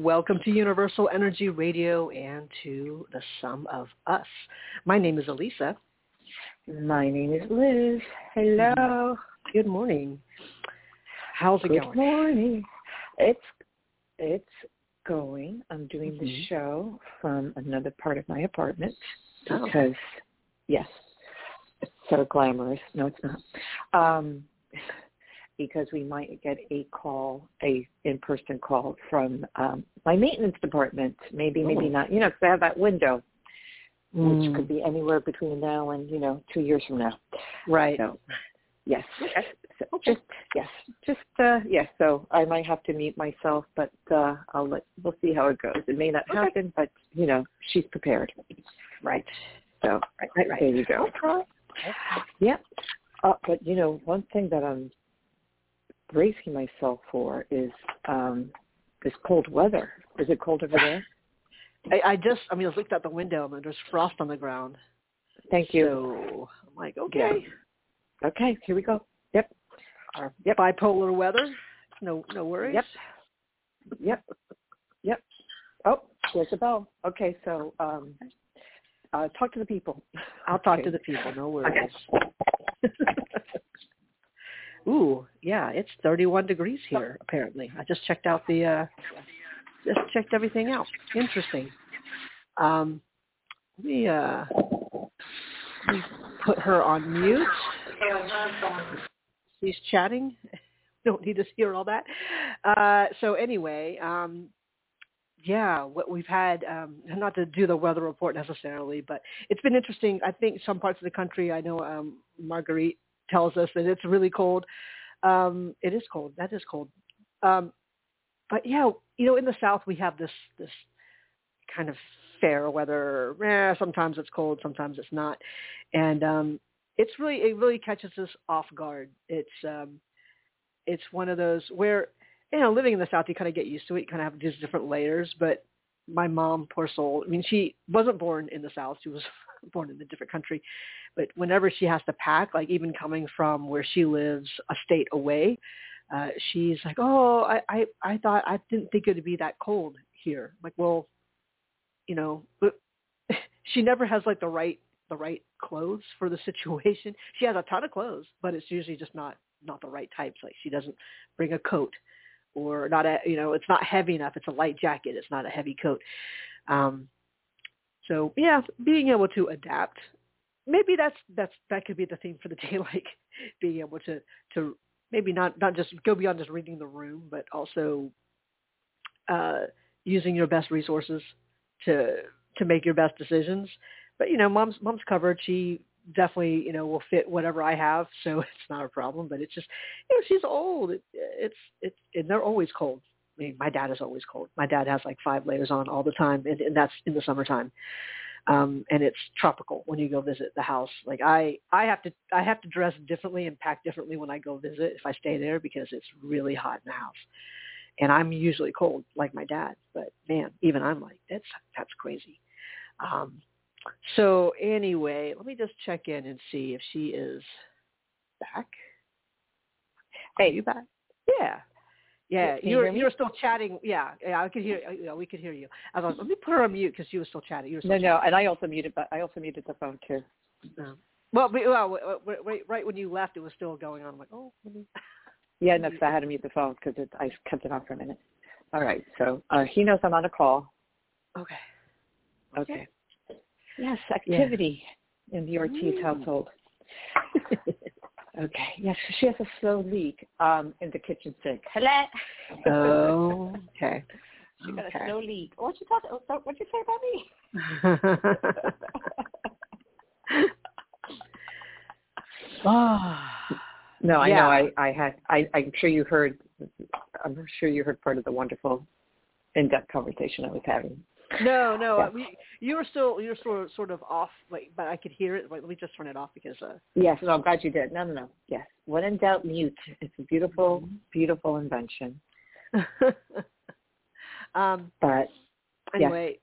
Welcome to Universal Energy Radio and to the Sum of Us. My name is Alyssa. My name is Liz. Hello. Good morning. How's it Good going? Good morning. It's it's going. I'm doing the Mhm. show from another part of my apartment Oh. because yes, it's so glamorous. No, it's not. Um, because we might get a call, a in-person call from um, my maintenance department. Maybe, maybe Oh. not. You know, because I have that window, which Mm, could be anywhere between now and you know two years from now. right. So, yes. Okay. So Okay. Just yes, just uh yes. So I might have to mute myself, but uh I'll let we'll see how it goes. It may not Okay. happen, but you know she's prepared. Right. So Right. Right. Right. there you go. Okay. Yep. Uh, but you know one thing that I'm bracing myself for is um this cold weather. Is it cold over there? I, I just, I mean, I looked out the window and there's frost on the ground. Thank you. So I'm like, okay. Okay, here we go. Yep. Our bipolar weather. No, no worries. Yep. Yep. Yep. Oh, there's a bell. Okay, so um uh talk to the people. I'll talk Okay. to the people. No worries. Ooh, yeah, it's 31 degrees here apparently. I just checked out the uh just checked everything out. Interesting. Um let me uh let me put her on mute. She's chatting. Don't need to hear all that. Uh so anyway, um yeah, what we've had, um, not to do the weather report necessarily, but it's been interesting. I think some parts of the country, I know um, Marguerite tells us that it's really cold. Um, it is cold. That is cold. Um, but yeah, you know, in the South we have this this kind of fair weather. Eh, sometimes it's cold, sometimes it's not, and um, it's really it really catches us off guard. It's um, it's one of those where you know, living in the South, you kind of get used to it. You kind of have these different layers. But my mom, poor soul, I mean, she wasn't born in the South. She was born in a different country. But whenever she has to pack, like even coming from where she lives a state away, uh, she's like, oh, I, I, I thought, I didn't think it would be that cold here. I'm like, well, you know, but she never has like the right, the right clothes for the situation. She has a ton of clothes, but it's usually just not, not the right types. Like she doesn't bring a coat or not a you know it's not heavy enough. It's a light jacket. It's not a heavy coat. Um so yeah being able to adapt. Maybe that's that's that could be the theme for the day like being able to to maybe not not just go beyond just reading the room but also uh using your best resources to to make your best decisions. But you know mom's mom's covered. She definitely you know will fit whatever I have, so it's not a problem. But it's just you know she's old. It, it's it's and they're always cold. I mean, my dad is always cold. My dad has like five layers on all the time, and, and that's in the summertime. Um, and it's tropical when you go visit the house. Like I, I have to, I have to dress differently and pack differently when I go visit if I stay there because it's really hot in the house. And I'm usually cold like my dad, but man, even I'm like, that's that's crazy. Um, so anyway, let me just check in and see if she is back. Are Hey. you back? Yeah. Yeah, you you're you're still chatting. Yeah, yeah, I could hear. Yeah, we could hear you. I was let me put her on mute because she was still chatting. You were still No, no, and I also muted but I also muted the phone too. chatting. Well, we, well, w- w- right, right when you left, it was still going on. I'm like, oh. Yeah, no, 'cause I had to mute the phone because I kept it on for a minute. All right, so uh, he knows I'm on a call. Okay. Okay. Yes, activity in the Ortiz Mm. household. Okay. Yes, she has a slow leak um, in the kitchen sink. Hello. oh, okay. she got a slow leak. What you thought? What you say about me? Ah. No, I Yeah. know. I, I had. I, I'm sure you heard. I'm sure you heard part of the wonderful, in-depth conversation I was having. No, no, we, you were still you were sort of, sort of off, like, but I could hear it. Wait, let me just turn it off because uh, Yes, no, I'm glad you did. No, no, no. Yes. When in doubt, mute. It's a beautiful, beautiful invention. um, But Yes. anyway,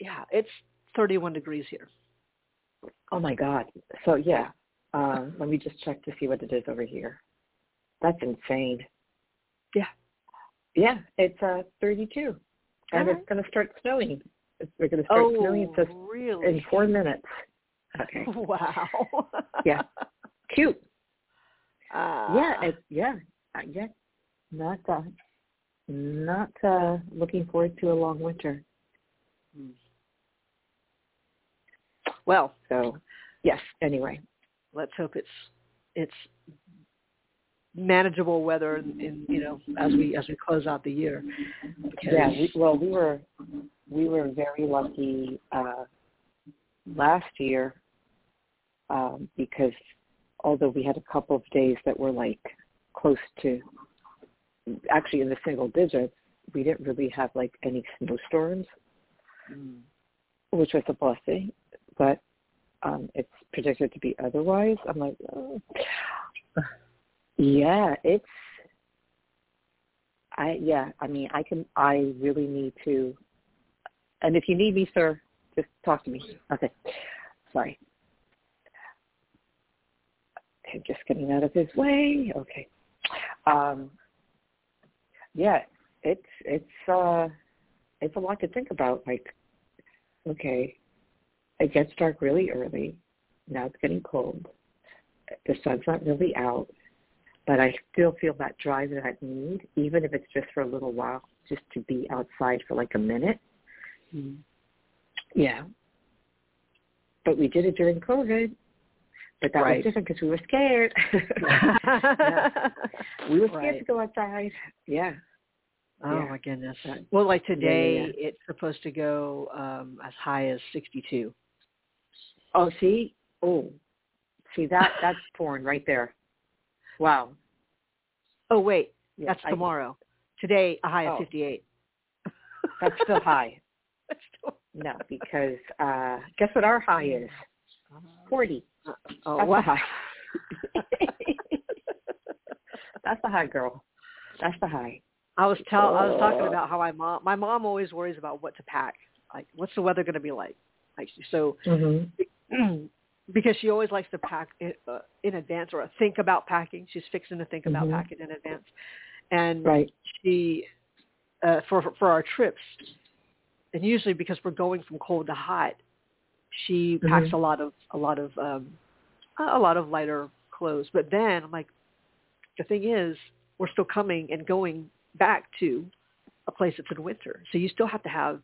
yeah, it's 31 degrees here. oh my God. So yeah, um, let me just check to see what it is over here. That's insane. Yeah. Yeah, it's uh 32, and Uh-huh. it's going to start snowing. It's, we're going to start Oh, snowing just really? in four minutes. Okay. Wow. Yeah. Cute. Uh, Yeah. It, yeah. Uh, yeah. Not uh, not uh, looking forward to a long winter. well, So, yes. Anyway. let's hope it's it's manageable weather in, in you know as we as we close out the year. Yeah. We, well, we were we were very lucky uh, last year um, because although we had a couple of days that were like close to actually in the single digits, we didn't really have like any snowstorms, Mm. which was a blessing. But um, it's predicted to be otherwise. I'm like, oh. Yeah, it's. I yeah, I mean, I can. I really need to. And if you need me, sir, just talk to me. Okay. Sorry. Okay, just getting out of his way. Okay. Um, yeah, it's it's uh it's a lot to think about. Like, okay, it gets dark really early. Now it's getting cold. The sun's not really out, but I still feel that drive and that need, even if it's just for a little while, just to be outside for like a minute. Mm. Yeah. But we did it during COVID. But that Right. was different because we were scared. Yeah. We were scared Right. to go outside. Yeah. Oh Yeah. my goodness. Well, like today, yeah. it's supposed to go um as high as 62. Oh, see? Oh. See that that's porn right there. Wow. Oh wait, that's I- tomorrow. Today, a high of Oh. 58. that's still high. That's still- No, because uh guess what our high is? Forty. Oh That's wow. that's the high girl. That's the high. I was tell I was talking Uh. about how my mom my mom always worries about what to pack. Like, what's the weather going to be like? Like, so Mhm. because she always likes to pack it, uh, in advance or think about packing. She's fixing to think about Mhm. packing in advance, and Right. she uh, for for our trips, and usually because we're going from cold to hot, she packs Mhm. a lot of a lot of um, a lot of lighter clothes. But then I'm like, the thing is, we're still coming and going back to a place that's in winter, so you still have to have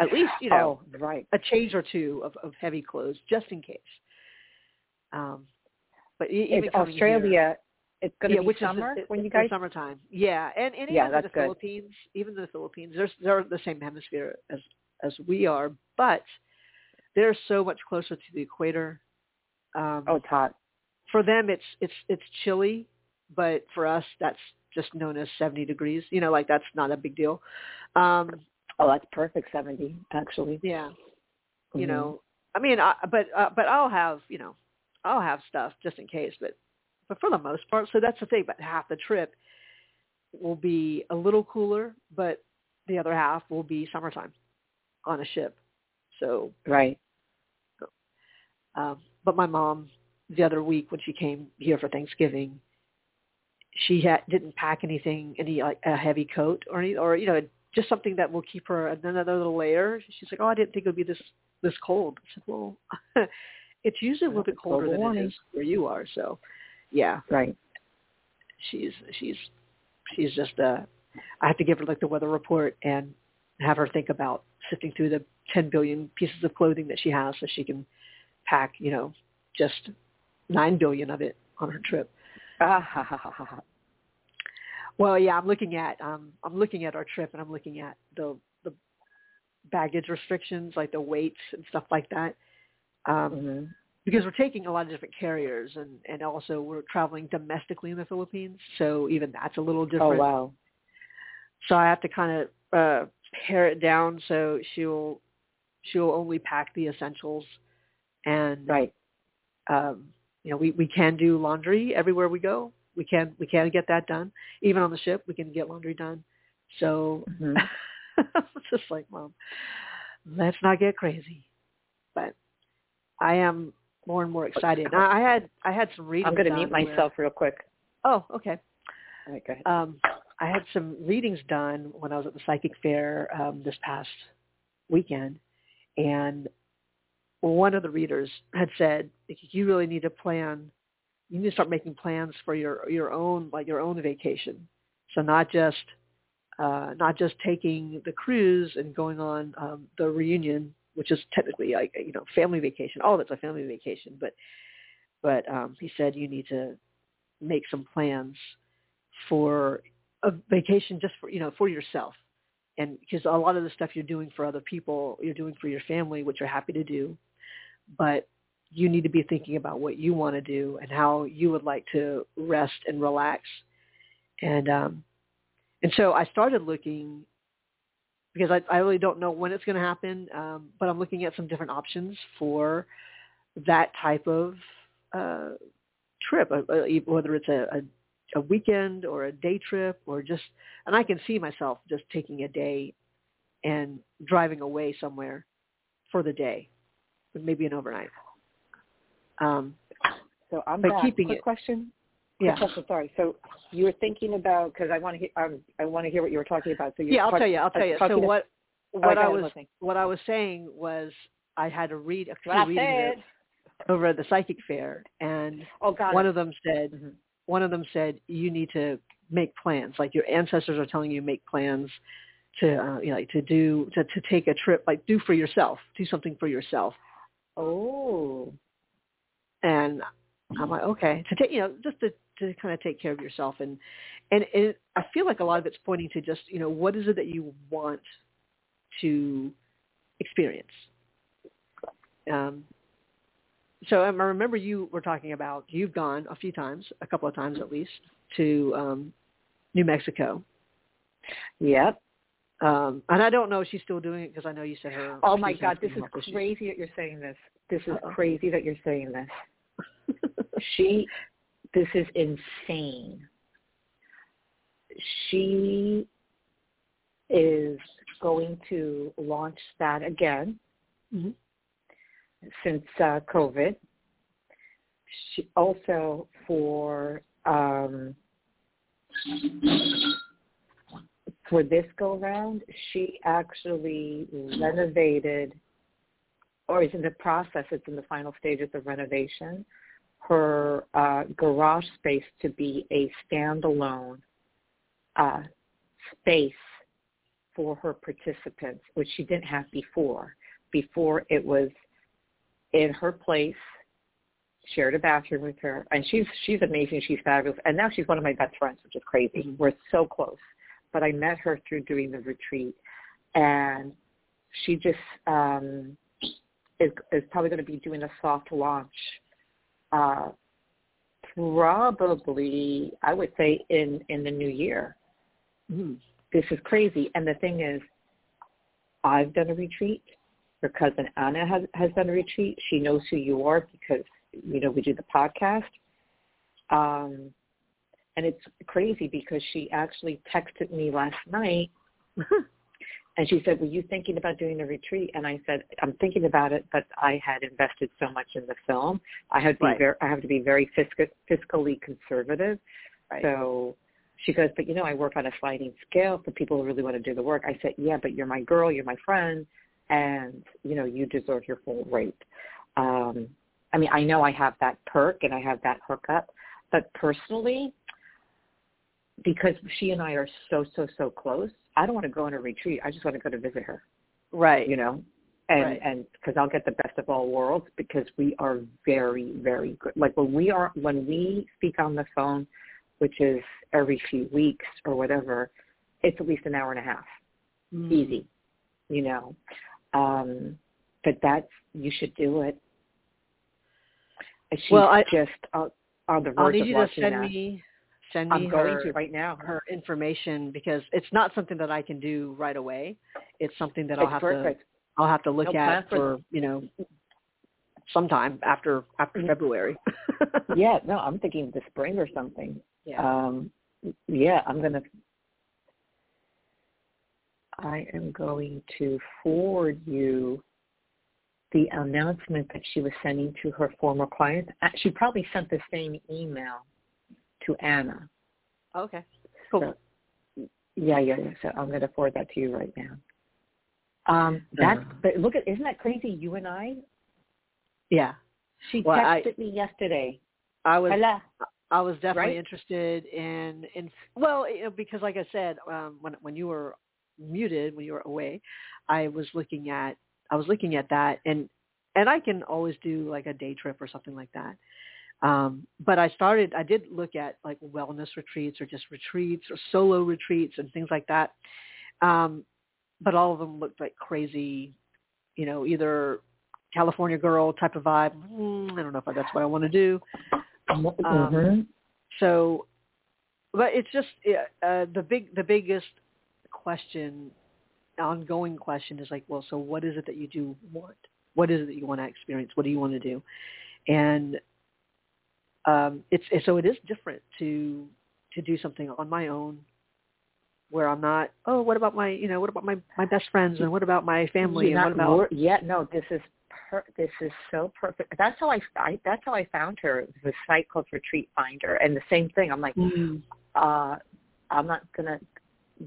at least you know Oh, right. a change or two of, of heavy clothes just in case. Um, but even It's Australia. here, it's going to yeah, be which summer is it, when you guys. summertime. Yeah, and and even that's the good. Philippines, even the Philippines, they're they're the same hemisphere as as we are, but they're so much closer to the equator. Um, Oh, it's hot. for them, it's it's it's chilly, but for us, that's just known as 70 degrees. You know, like that's not a big deal. Um, Oh, that's perfect. Seventy, actually. yeah, you Mhm. know i mean I, but uh, but i'll have you know i'll have stuff just in case but but for the most part so that's the thing but half the trip will be a little cooler but the other half will be summertime on a ship. So Right. um but my mom the other week when she came here for thanksgiving she had didn't pack anything any like a heavy coat or any or you know just something that will keep her another little layer. She's like oh i didn't think it would be this this cold. I said well it's usually a little bit colder than warming. it is where you are so yeah Right. she's she's she's just uh I have to give her like the weather report and have her think about sifting through the 10 billion pieces of clothing that she has so she can pack, you know, just 9 billion of it on her trip. Well, yeah, I'm looking at um I'm looking at our trip and I'm looking at the the baggage restrictions like the weights and stuff like that. Um Mhm. because we're taking a lot of different carriers and and also we're traveling domestically in the Philippines, so even that's a little different. Oh wow. so I have to kind of uh, pare it down so she'll she'll only pack the essentials, and Right. um, you know we we can do laundry everywhere we go. We can we can get that done. Even on the ship, we can get laundry done. So Mhm. just like, mom, let's not get crazy. But I am more and more excited. I had I had some readings. I'm going to mute where- myself real quick. Oh, okay. All right, go ahead. um, I had some readings done when I was at the psychic fair um, this past weekend, and one of the readers had said, "You really need to plan. You need to start making plans for your your own like your own vacation. So not just uh, not just taking the cruise and going on um, the reunion, which is technically like you know family vacation. All of it's a family vacation, but but um, he said you need to make some plans for a vacation just for you know for yourself and because a lot of the stuff you're doing for other people you're doing for your family which you're happy to do but you need to be thinking about what you want to do and how you would like to rest and relax and um and so i started looking because i i really don't know when it's going to happen um but i'm looking at some different options for that type of uh trip uh, uh whether it's a, a a weekend or a day trip or just and I can see myself just taking a day and driving away somewhere for the day, maybe an overnight. Um, so I'm but back. keeping Quick it. question. Yeah. Quick sorry. So you were thinking about because I want to hear um, I want to hear what you were talking about. So Yeah, I'll talk, tell you. I'll tell you. So to- what Oh, what I was listening. what I was saying was I had to read a few What readings over at the psychic fair, and Oh, one it. of them said Mhm. one of them said you need to make plans like your ancestors are telling you make plans to uh, you know like to do to, to take a trip like do for yourself do something for yourself Oh. and i'm like okay to take you know just to to kind of take care of yourself and and it, i feel like a lot of it's pointing to just you know what is it that you want to experience um so um, I remember you were talking about you've gone a few times, a couple of times at least, to um, New Mexico. Yep. Um, and I don't know if she's still doing it because I know you said her. Oh my God, this is crazy that you're saying this. This is Uh-oh. crazy that you're saying this. She, this is insane. She is going to launch that again Mhm. since uh, COVID. She also for um, for this go round, she actually renovated, or is in the process. It's in the final stages of renovation. Her uh, garage space to be a standalone uh, space for her participants, which she didn't have before. Before it was in her place, shared a bathroom with her, and she's she's amazing. She's fabulous, and now she's one of my best friends, which is crazy. Mhm. We're so close. But I met her through doing the retreat, and she just um, is is probably going to be doing a soft launch. Uh, probably, I would say in in the new year Mhm. this is crazy. And the thing is, I've done a retreat. Her cousin Anna has, has done a retreat. She knows who you are because, you know, we do the podcast. Um, and it's crazy because she actually texted me last night and she said, were you thinking about doing a retreat? And I said, I'm thinking about it, but I had invested so much in the film. I have to be very, I have to be very fisc- fiscally conservative. Right. So she goes, but you know, I work on a sliding scale for people who really want to do the work. I said, yeah, but you're my girl, you're my friend, and you know, you deserve your full rate. Um, I mean, I know I have that perk and I have that hookup, but personally, because she and I are so, so, so close, I don't want to go on a retreat. I just want to go to visit her, right. you know, and Right. and because I'll get the best of all worlds because we are very, very good. Like when we are when we speak on the phone, which is every few weeks or whatever, it's at least an hour and a half, Mm. easy, you know. Um, but that's you should do it. She's Well, I- just on, on the verge I'll need of you to send that. me send me I'm going to right now. her information because it's not something that I can do right away. It's something that I'll It's have perfect. to I'll have to look at for- you know sometime after after Mhm. February. yeah, no, I'm thinking the spring or something. yeah. Um, yeah, I'm gonna. I am going to forward you the announcement that she was sending to her former client. Uh, She probably sent the same email to Anna. okay. Cool. So, Yeah, yeah, yeah. So I'm going to forward that to you right now. Um, that, uh, but look at, isn't that crazy? You and I. Yeah. She well, texted I, me yesterday. I was. Hello. I was definitely right? interested in in well, you know, because like I said, um, when when you were muted, when you were away, I was looking at I was looking at that, and and I can always do like a day trip or something like that. Um, but I started, I did look at like wellness retreats or just retreats or solo retreats and things like that. Um, but all of them looked like crazy, you know, either California girl type of vibe. Mm, I don't know if that's what I want to do. Um, mm-hmm. So, but it's just uh, the big, the biggest question, ongoing question is like, well, so what is it that you do want? What is it that you want to experience? What do you want to do? And um, it's, so it is different to to do something on my own where I'm not, oh, what about my, you know, what about my my best friends and what about my family You're and what about? Wor- yeah, no, this is per- this is so perfect. That's how I, I that's how I found her. It was a site called Retreat Finder, and the same thing. I'm like, mm. uh, I'm not gonna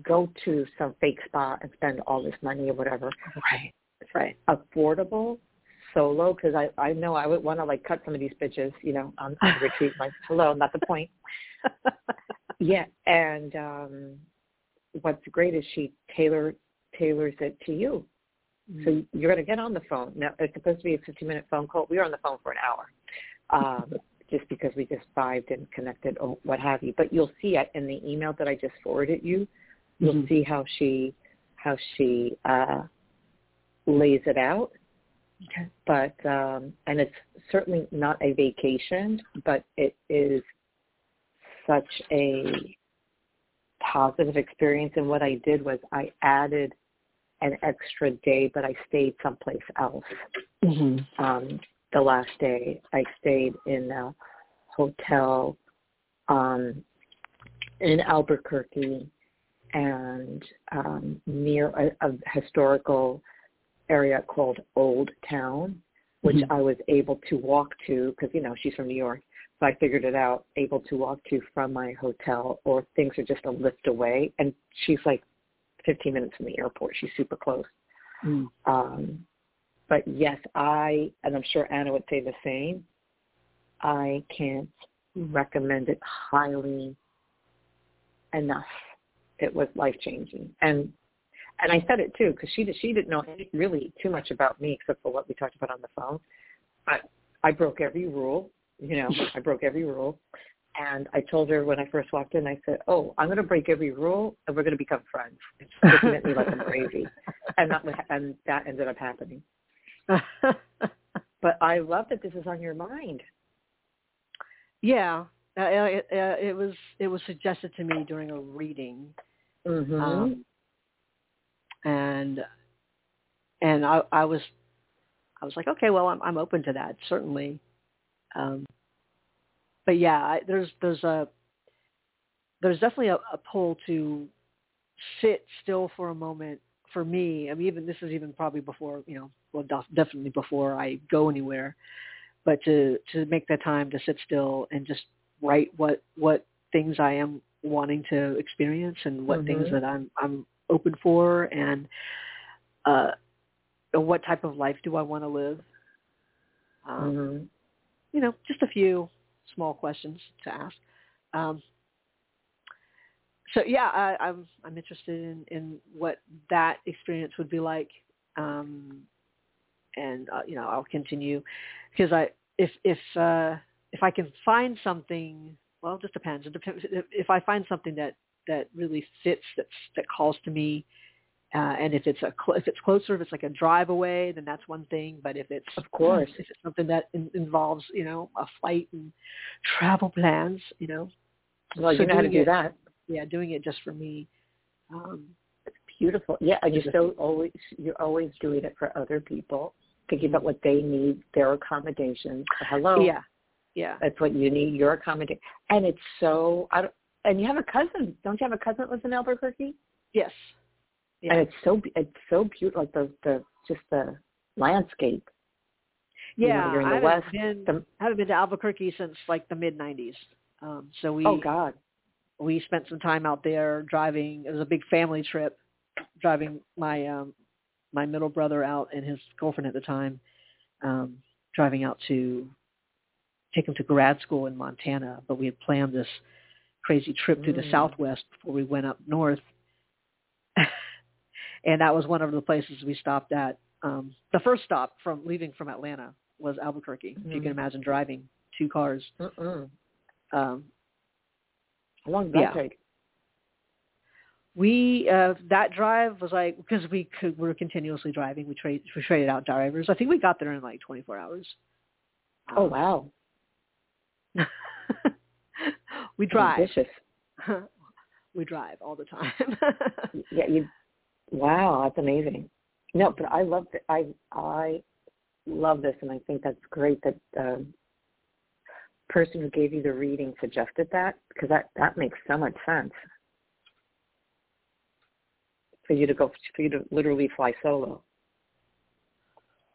go to some fake spa and spend all this money or whatever. Right, right. Affordable solo because I I know I would want to like cut some of these bitches, you know, on, on the retreat. Like, hello, not the point. yeah, and um what's great is she tailor tailors it to you. Mm-hmm. So you're going to get on the phone. Now it's supposed to be a 15 minute phone call. We were on the phone for an hour, um, just because we just vibed and connected or what have you. But you'll see it in the email that I just forwarded you. You'll mm-hmm. see how she how she uh, lays it out Okay. But um, and it's certainly not a vacation, but it is such a positive experience. And what I did was I added an extra day, but I stayed someplace else. Mm-hmm. Um, the last day, I stayed in a hotel um, in Albuquerque and um, near a, a historical area called Old Town, which mm-hmm. I was able to walk to because you know she's from New York, so I figured it out. Able to walk to from my hotel, or things are just a lift away, and she's like 15 minutes from the airport. She's super close. Mm. Um, but yes, I and I'm sure Anna would say the same. I can't recommend it highly enough. It was life changing, and and I said it too because she she didn't know really too much about me except for what we talked about on the phone. But I broke every rule, you know, I broke every rule. And I told her when I first walked in, I said, "Oh, I'm going to break every rule, and we're going to become friends." And she looking at me like I'm crazy, and that and that ended up happening. but I love that this is on your mind. Yeah, uh, it, uh, it was it was suggested to me during a reading. Mm-hmm. Um, and and I, I was I was like, okay, well, I'm I'm open to that certainly. Um, but yeah, I, there's there's a there's definitely a, a pull to sit still for a moment for me. I mean, even this is even probably before you know, well, definitely before I go anywhere. But to to make that time to sit still and just write what what things I am wanting to experience and what mm-hmm. things that I'm I'm open for and uh, what type of life do I want to live? Um, mm-hmm. You know, just a few small questions to ask. Um, so yeah, I, I'm I'm interested in, in what that experience would be like, um, and uh, you know I'll continue because I if if uh, if I can find something, well, it just depends. It depends if I find something that that really fits that that calls to me. Uh, and if it's a cl- if it's closer, if it's like a drive away, then that's one thing. But if it's of course if it's something that in, involves you know a flight and travel plans, you know, well so you know how to do it, that. Yeah, doing it just for me. Um, it's beautiful. Yeah, and you're so always you're always doing it for other people, thinking about what they need, their accommodations. Hello. Yeah, yeah. That's what you need. Your accommodation, and it's so I don't and you have a cousin. Don't you have a cousin that lives in Albuquerque? Yes. Yeah. And it's so it's so beautiful, like the the just the landscape. Yeah, you know, I, haven't west, been, the, I haven't been to Albuquerque since like the mid '90s. Um, so we. Oh God. we spent some time out there driving. It was a big family trip, driving my um, my middle brother out and his girlfriend at the time, um, driving out to take him to grad school in Montana. But we had planned this crazy trip through the Mm. Southwest before we went up north, and that was one of the places we stopped at. Um, the first stop from leaving from Atlanta was Albuquerque. If you can Mm. imagine driving two cars. Mm-mm. Um, How long did that Yeah. take? we uh that drive was like because we could we were continuously driving we trade we traded out drivers i think we got there in like 24 hours Oh Um, wow. we drive Ambitious. we drive all the time Yeah, you. Wow, that's amazing. No, but I love it. I I love this, and I think that's great that the person who gave you the reading suggested that because that that makes so much sense for you to go for you to literally fly solo.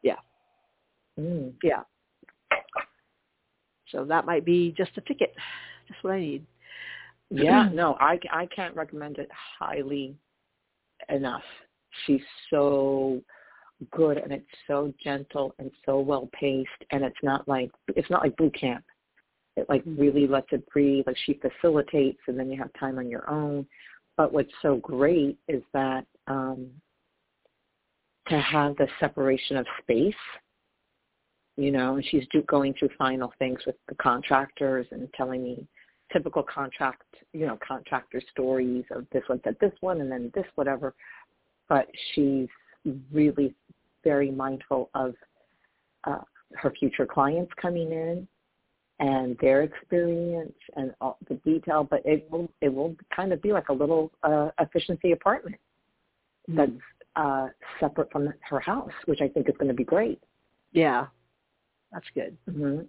Yeah. Mm. yeah so that might be just a ticket just what i need Yeah, no, I I can't recommend it highly enough. She's so good and it's so gentle and so well paced and it's not like it's not like boot camp. It like really lets it breathe. Like she facilitates and then you have time on your own. But what's so great is that um to have the separation of space, you know, and she's do, going through final things with the contractors and telling me typical contract, you know, contractor stories of this one said this one and then this whatever. But she's really very mindful of uh, her future clients coming in and their experience and all the detail. But it will it will kind of be like a little uh, efficiency apartment that's uh, separate from her house, which I think is going to be great. yeah that's good Mm-hmm.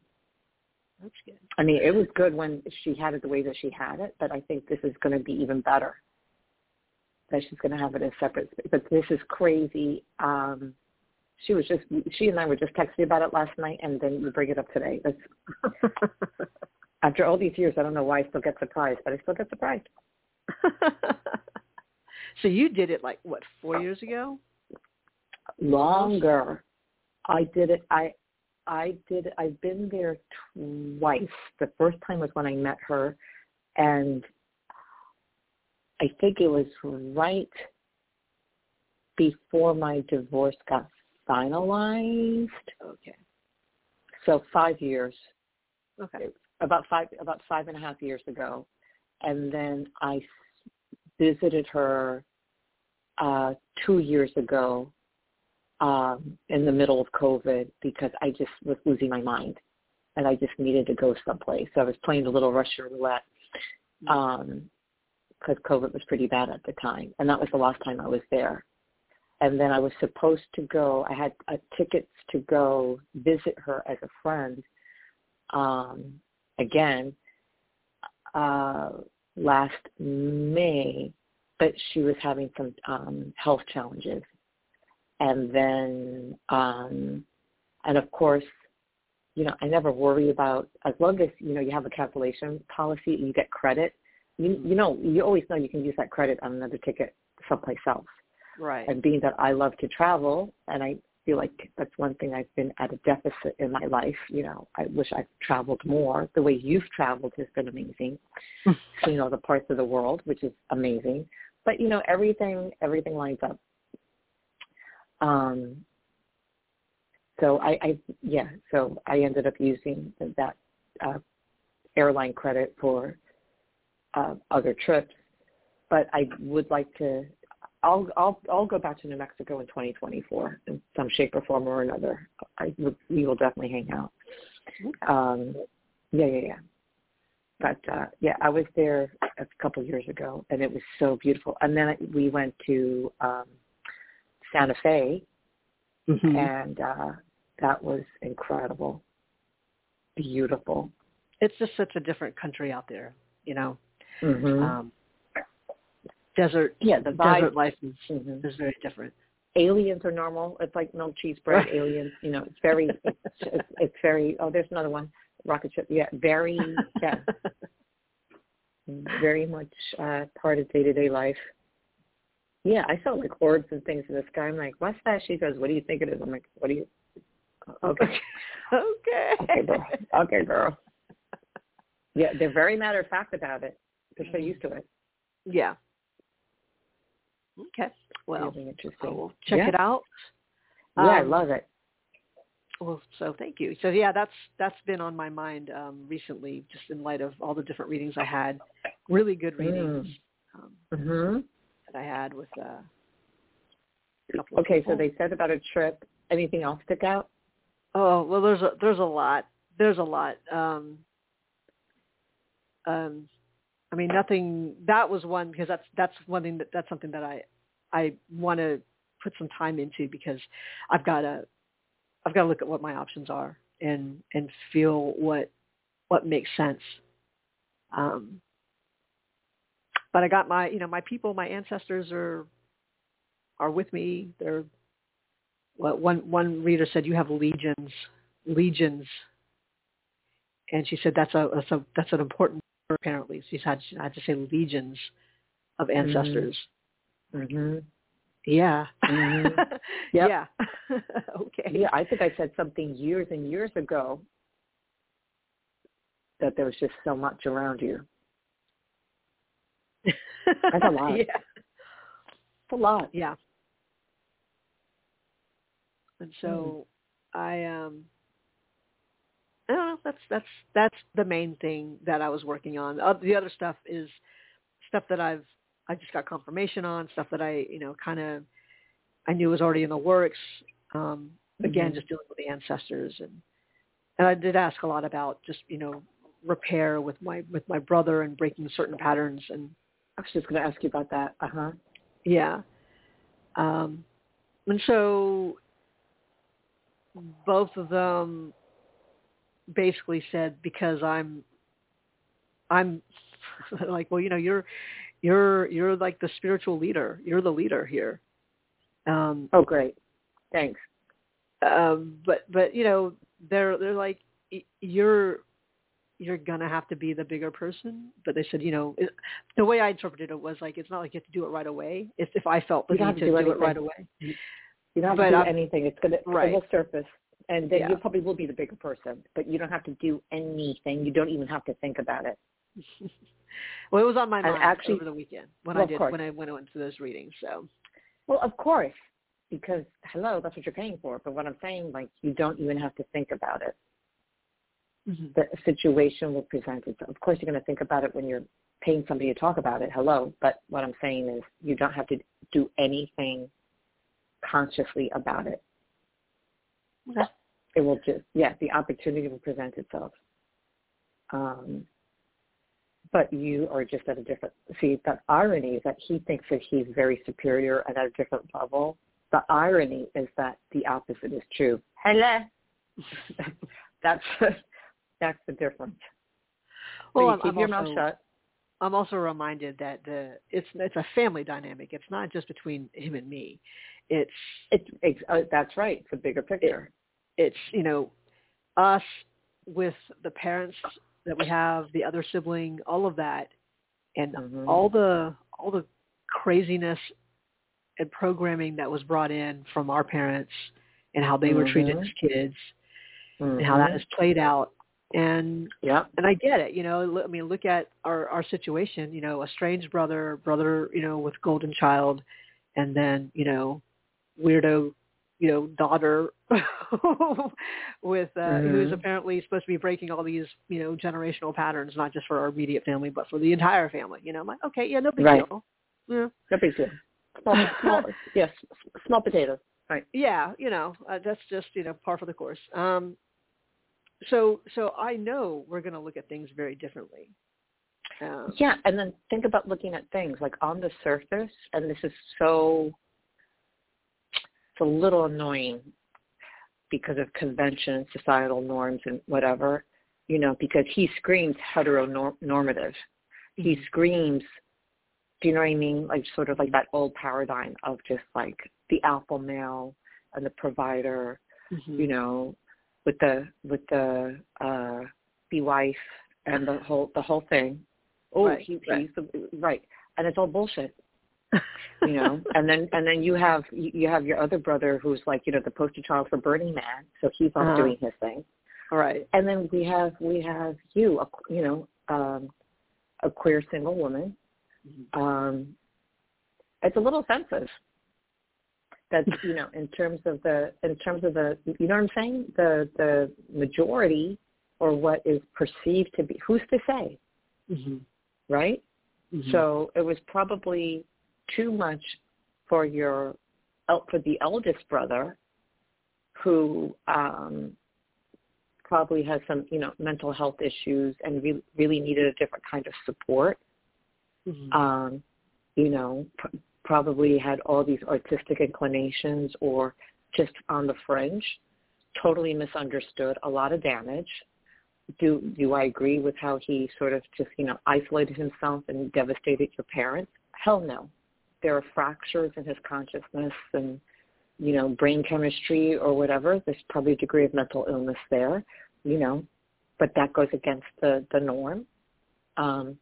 That's good I mean, it was good when she had it the way that she had it, but I think this is going to be even better. That she's going to have it in separate. But this is crazy. Um, she was just, she and I were just texting about it last night, and then we bring it up today. That's, after all these years, I don't know why I still get surprised, but I still get surprised. so you did it like what four years ago Longer. I did it. I, I did. I've been there twice. The first time was when I met her, and I think it was right before my divorce got finalized. okay So five years, okay about five, about five and a half years ago, and then I visited her uh, two years ago um, in the middle of COVID because I just was losing my mind, and I just needed to go someplace. So I was playing a little Russian roulette. Um, because COVID was pretty bad at the time, and that was the last time I was there. And then I was supposed to go. I had uh, tickets to go visit her as a friend. Um, again, uh, last May, but she was having some um, health challenges, and then, um, and of course, you know, I never worry about as long as you know you have a cancellation policy and you get credit you you know you always know you can use that credit on another ticket someplace else. right And being that I love to travel, and I feel like that's one thing I've been at a deficit in my life. You know, I wish I've traveled more. The way you've traveled has been amazing. you know, the parts of the world, which is amazing. But you know, everything everything lines up. Um. So I, I yeah. So I ended up using that uh, airline credit for uh, other trips, but I would like to. I'll I'll I'll go back to New Mexico in 2024 in some shape or form or another. I we will definitely hang out. Um, yeah, yeah, yeah. But uh, yeah, I was there a couple years ago, and it was so beautiful. And then we went to um, Santa Fe, Mhm. and uh, that was incredible, beautiful. it's just such a different country out there you know Mm-hmm. um desert yeah, the vibe. desert life is, Mhm. is very different aliens are normal. It's like milk cheese bread Right. aliens. You know, it's very, it's, it's, it's very. Oh, there's another one. Rocket ship. Yeah, very. Yeah, very much uh, part of day to day life. Yeah, I saw like orbs and things in the sky. I'm like, what's that? She goes, what do you think it is? I'm like, what do you? Okay. okay. Okay, girl. Okay, girl. Yeah, they're very matter of fact about it. Because they're so used to it. Yeah. Okay. Well, really interesting. we'll check yeah. it out. Yeah, I Um, love it. Well, so thank you. So yeah, that's that's been on my mind um, recently, just in light of all the different readings I had. Really good readings um, Mhm. That I had with uh, a couple of Okay, so they said about a trip. Anything else stick out? Oh well, there's a there's a lot. There's a lot. Um, um, I mean, nothing. That was one because that's that's one thing that that's something that I I want to put some time into because I've got to I've got to look at what my options are and and feel what what makes sense. Um, but I got my you know my people, my ancestors are are with me. They're well, one one reader said you have legions, legions, and she said that's a that's a that's an important word apparently. She's had she had to say legions of ancestors. Mm-hmm. Yeah. Mhm. Yep. Yeah. okay. Yeah, I think I said something years and years ago that there was just so much around you. That's a lot. Yeah. It's a lot. Yeah. And so I um I don't know, that's that's that's the main thing that I was working on. Uh, the other stuff is stuff that I've I just got confirmation on, stuff that I, you know, kind of I knew was already in the works. Um again Mhm. just dealing with the ancestors and and I did ask a lot about just, you know, repair with my with my brother and breaking certain patterns and I was just going to ask you about that. Uh huh. Yeah. Um, and so both of them basically said because I'm I'm like, well, you know, you're you're you're like the spiritual leader. You're the leader here. Um Oh, great. Thanks. um but but you know, they're they're like you're you're gonna have to be the bigger person. But they said, you know, it, the way I interpreted it was like it's not like you have to do it right away. If if I felt the need have to do, do it right away. You don't have But, to do um, anything. It's gonna right. it will surface, and then Yeah. you probably will be the bigger person. But you don't have to do anything. You don't even have to think about it. well, it was on my And mind actually- over the weekend when Well, I did when I when I went to those readings. So Well, of course, because hello, that's what you're paying for. But what I'm saying, like, you don't even have to think about it. The situation will present itself. Of course, you're going to think about it when you're paying somebody to talk about it. Hello, but what I'm saying is, you don't have to do anything consciously about it. Okay. It will just, yeah, the opportunity will present itself. Um, but you are just at a different, see, the irony is that he thinks that he's very superior and at a different level. The irony is that the opposite is true. Hello. that's, that's the difference. Well, you I'm, keep I'm your also, mouth shut. I'm also reminded that the it's it's a family dynamic. It's not just between him and me. It's It's, it's uh, that's right. It's a bigger picture. it's you know us with the parents that we have, the other sibling, all of that, and Mhm. all the all the craziness and programming that was brought in from our parents and how they were treated Mhm. as kids and how that Mhm. has played out. And Yep. and I get it, you know. I mean, look at our our situation. You know, a strange brother, brother, you know, with golden child, and then you know, weirdo, you know, daughter with uh, who's Mhm. apparently supposed to be breaking all these you know generational patterns, not just for our immediate family, but for the entire family. You know, I'm like, okay, yeah, no big Right. deal. Yeah, No big deal. Small, small, yes, small potatoes. Right. yeah, you know, uh, that's just you know par for the course. Um, so so I know we're going to look at things very differently. Um, Yeah, and then think about looking at things like on the surface, and this is so it's a little annoying because of convention, societal norms, and whatever, you know, because he screams heteronormative. He Mhm. screams, do you know what I mean? Like sort of like that old paradigm of just like the alpha male and the provider, Mhm. you know, with the with the uh, be wife and the whole the whole thing oh, right, he, right. he's the right, and it's all bullshit. you know, and then and then you have you have your other brother who's like you know the poster child for Burning Man, so he's off Uh-huh. doing his thing. Right. And then we have we have you, a, you know, um, a queer single woman. Um, it's a little offensive. That you know, in terms of the in terms of the you know what I'm saying, the the majority or what is perceived to be who's to say, Mm-hmm. right? Mm-hmm. So it was probably too much for your for the eldest brother, who um, probably has some you know mental health issues and re- really needed a different kind of support. Mhm. Um, you know, probably had all these artistic inclinations or just on the fringe. Totally misunderstood, a lot of damage. Do do I agree with how he sort of just you know isolated himself and devastated your parents? Hell no. There are fractures in his consciousness and you know brain chemistry or whatever. There's probably a degree of mental illness there, you know, but that goes against the the norm. Um,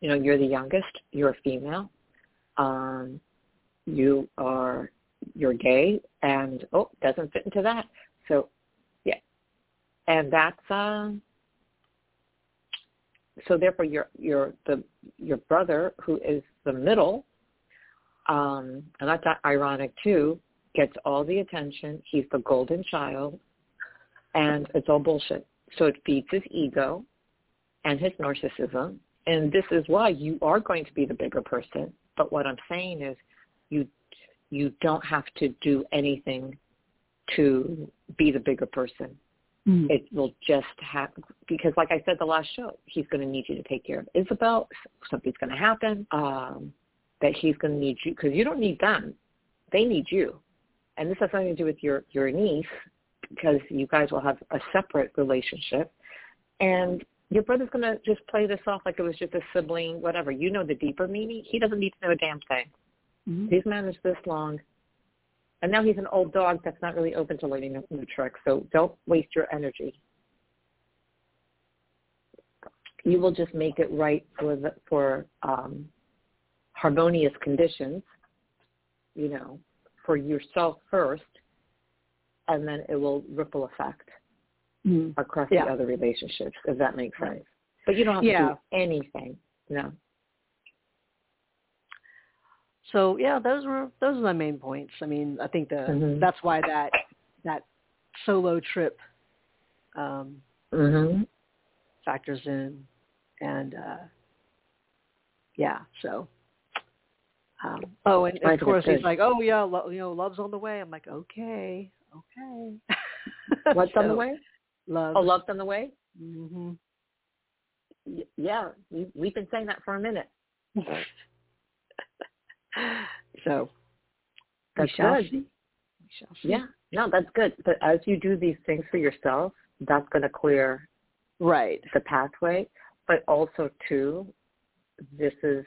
you know, you're the youngest. You're a female. Um, you are you're gay, and oh, doesn't fit into that. So, yeah, and that's um. So therefore, your your the your brother who is the middle, um, and that's ironic too, gets all the attention. He's the golden child, and it's all bullshit. So it feeds his ego and his narcissism, and this is why you are going to be the bigger person. But what I'm saying is, you you don't have to do anything to be the bigger person. Mhm. It will just happen because, like I said the last show, he's going to need you to take care of Isabel. Something's going to happen um, that he's going to need you because you don't need them; they need you. And this has nothing to do with your your niece because you guys will have a separate relationship. And your brother's going to just play this off like it was just a sibling, whatever. You know the deeper meaning. He doesn't need to know a damn thing. Mhm. He's managed this long. And now he's an old dog that's not really open to learning new tricks. So don't waste your energy. You will just make it right for the, for um, harmonious conditions, you know, for yourself first, and then it will ripple effect Mhm. across Yeah. the other relationships, if that makes sense. Right. But you don't have Yeah. to do anything. No. So yeah, those were those are my main points. I mean, I think the Mhm. that's why that that solo trip um, hmm factors in, and uh, yeah, so. Um, oh, and, I of course he's like, "Oh yeah, lo- you know, love's on the way." I'm like, "Okay, okay." What's on the way? Love. Oh, love's on the way? hmm Y- Yeah, we, we've been saying that for a minute. so That's we shall good. see. We shall see. Yeah, no, that's good. But as you do these things for yourself, that's going to clear Right. the pathway. But also, too, this is,